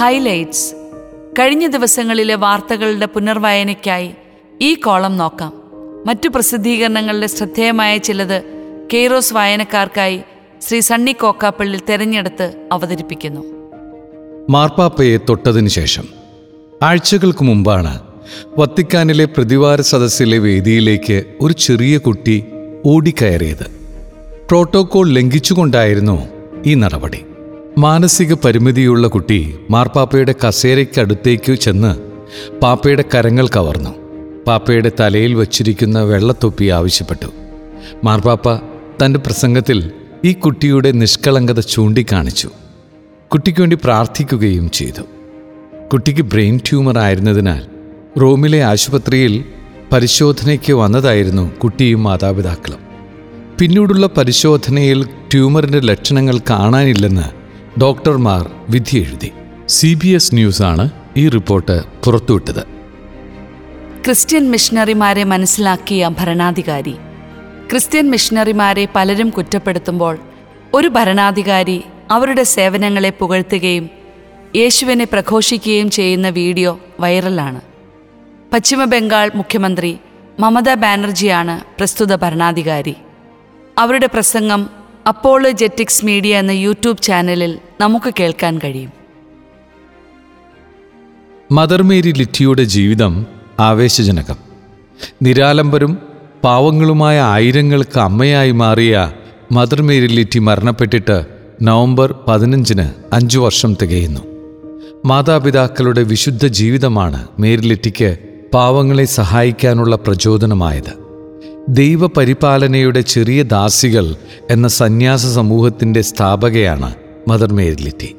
Highlights. കഴിഞ്ഞ ദിവസങ്ങളിലെ വാർത്തകളുടെ പുനർവായനയ്ക്കായി ഈ കോളം നോക്കാം. മറ്റു പ്രസിദ്ധീകരണങ്ങളുടെ ശ്രദ്ധേയമായ ചിലത് കെയ്റോസ് വായനക്കാർക്കായി ശ്രീ സണ്ണി കോക്കാപ്പള്ളി തെരഞ്ഞെടുത്ത് അവതരിപ്പിക്കുന്നു. മാർപ്പാപ്പയെ തൊട്ടതിനു ശേഷം ആഴ്ചകൾക്ക് മുമ്പാണ് വത്തിക്കാനിലെ പ്രതിവാര സദസ്സിലെ വേദിയിലേക്ക് ഒരു ചെറിയ കുട്ടി ഓടിക്കയറിയത്. പ്രോട്ടോകോൾ ലംഘിച്ചുകൊണ്ടായിരുന്നു ഈ നടപടി. മാനസിക പരിമിതിയുള്ള കുട്ടി മാർപ്പാപ്പയുടെ കസേരയ്ക്കടുത്തേക്ക് ചെന്ന് പാപ്പയുടെ കരങ്ങൾ കവർന്നു. പാപ്പയുടെ തലയിൽ വച്ചിരിക്കുന്ന വെള്ളത്തൊപ്പി ആവശ്യപ്പെട്ടു. മാർപ്പാപ്പ തന്റെ പ്രസംഗത്തിൽ ഈ കുട്ടിയുടെ നിഷ്കളങ്കത ചൂണ്ടിക്കാണിച്ചു. കുട്ടിക്ക് വേണ്ടി പ്രാർത്ഥിക്കുകയും ചെയ്തു. കുട്ടിക്ക് ബ്രെയിൻ ട്യൂമർ ആയിരുന്നതിനാൽ റോമിലെ ആശുപത്രിയിൽ പരിശോധനയ്ക്ക് വന്നതായിരുന്നു കുട്ടിയും മാതാപിതാക്കളും. പിന്നീടുള്ള പരിശോധനയിൽ ട്യൂമറിന്റെ ലക്ഷണങ്ങൾ കാണാനില്ലെന്ന് ഡോക്ടർമാർ വിധി എഴുതി. സി ബി എസ് ന്യൂസാണ് ഈ റിപ്പോർട്ട് പുറത്തുവിട്ടത്. ക്രിസ്ത്യൻ മിഷണറിമാരെ മനസ്സിലാക്കിയ ഭരണാധികാരി. ക്രിസ്ത്യൻ മിഷണറിമാരെ പലരും കുറ്റപ്പെടുത്തുമ്പോൾ ഒരു ഭരണാധികാരി അവരുടെ സേവനങ്ങളെ പുകഴ്ത്തുകയും യേശുവിനെ പ്രഘോഷിക്കുകയും ചെയ്യുന്ന വീഡിയോ വൈറലാണ്. പശ്ചിമ ബംഗാൾ മുഖ്യമന്ത്രി മമതാ ബാനർജിയാണ് പ്രസ്തുത ഭരണാധികാരി. അവരുടെ പ്രസംഗം അപ്പോളജെറ്റിക്സ് മീഡിയ എന്ന യൂട്യൂബ് ചാനലിൽ നമുക്ക് കേൾക്കാൻ കഴിയും. മദർ മേരി ലിറ്റിയുടെ ജീവിതം ആവേശജനകം. നിരാലംബരും പാവങ്ങളുമായ ആയിരങ്ങൾക്ക് അമ്മയായി മാറിയ മദർ മേരി ലിറ്റി മരണപ്പെട്ടിട്ട് നവംബർ പതിനഞ്ചിന് അഞ്ചു വർഷം തികയുന്നു. മാതാപിതാക്കളുടെ വിശുദ്ധ ജീവിതമാണ് മേരി ലിറ്റിക്ക് പാവങ്ങളെ സഹായിക്കാനുള്ള പ്രചോദനമായത്. ദൈവപരിപാലനയുടെ ചെറിയ ദാസികൾ എന്ന സന്യാസ സമൂഹത്തിന്റെ സ്ഥാപകയാണ് മദർ മേരിലിറ്റി.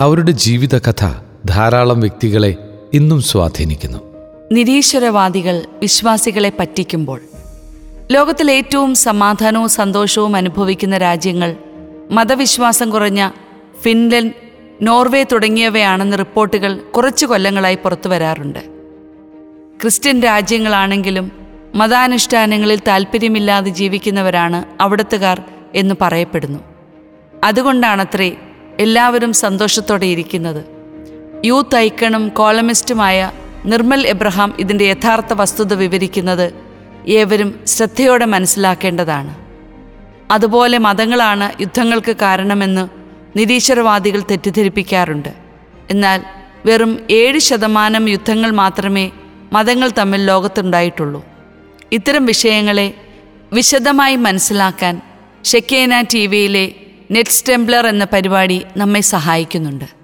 അവരുടെ ജീവിതകഥ ധാരാളം വ്യക്തികളെ ഇന്നും സ്വാധീനിക്കുന്നു. നിരീശ്വരവാദികൾ വിശ്വാസികളെ പറ്റിക്കുമ്പോൾ ലോകത്തിൽ ഏറ്റവും സമാധാനവും സന്തോഷവും അനുഭവിക്കുന്ന രാജ്യങ്ങൾ മതവിശ്വാസം കുറഞ്ഞ ഫിൻലൻഡ് നോർവേ തുടങ്ങിയവയാണെന്ന് റിപ്പോർട്ടുകൾ കുറച്ചു കൊല്ലങ്ങളായി പുറത്തു വരാറുണ്ട് ക്രിസ്ത്യൻ രാജ്യങ്ങളാണെങ്കിലും മതാനുഷ്ഠാനങ്ങളിൽ താല്പര്യമില്ലാതെ ജീവിക്കുന്നവരാണ് അവിടത്തുകാർ എന്ന് പറയപ്പെടുന്നു. അതുകൊണ്ടാണത്രേ എല്ലാവരും സന്തോഷത്തോടെ ഇരിക്കുന്നത്. യൂത്ത് ഐക്കണും കോളമിസ്റ്റുമായ നിർമ്മൽ എബ്രഹാം ഇതിന്റെ യഥാർത്ഥ വസ്തുത വിവരിക്കുന്നത് ഏവരും ശ്രദ്ധയോടെ മനസ്സിലാക്കേണ്ടതാണ്. അതുപോലെ മതങ്ങളാണ് യുദ്ധങ്ങൾക്ക് കാരണമെന്ന് നിരീശ്വരവാദികൾ തെറ്റിദ്ധരിപ്പിക്കാറുണ്ട്. എന്നാൽ വെറും ഏഴ് ശതമാനം യുദ്ധങ്ങൾ മാത്രമേ മതങ്ങൾ തമ്മിൽ ലോകത്തുണ്ടായിട്ടുള്ളൂ. ഇത്തരം വിഷയങ്ങളെ വിശദമായി മനസ്സിലാക്കാൻ ഷെക്കേന ടി വിയിലെ നെറ്റ് സ്റ്റെംബ്ലർ എന്ന പരിപാടി നമ്മെ സഹായിക്കുന്നുണ്ട്.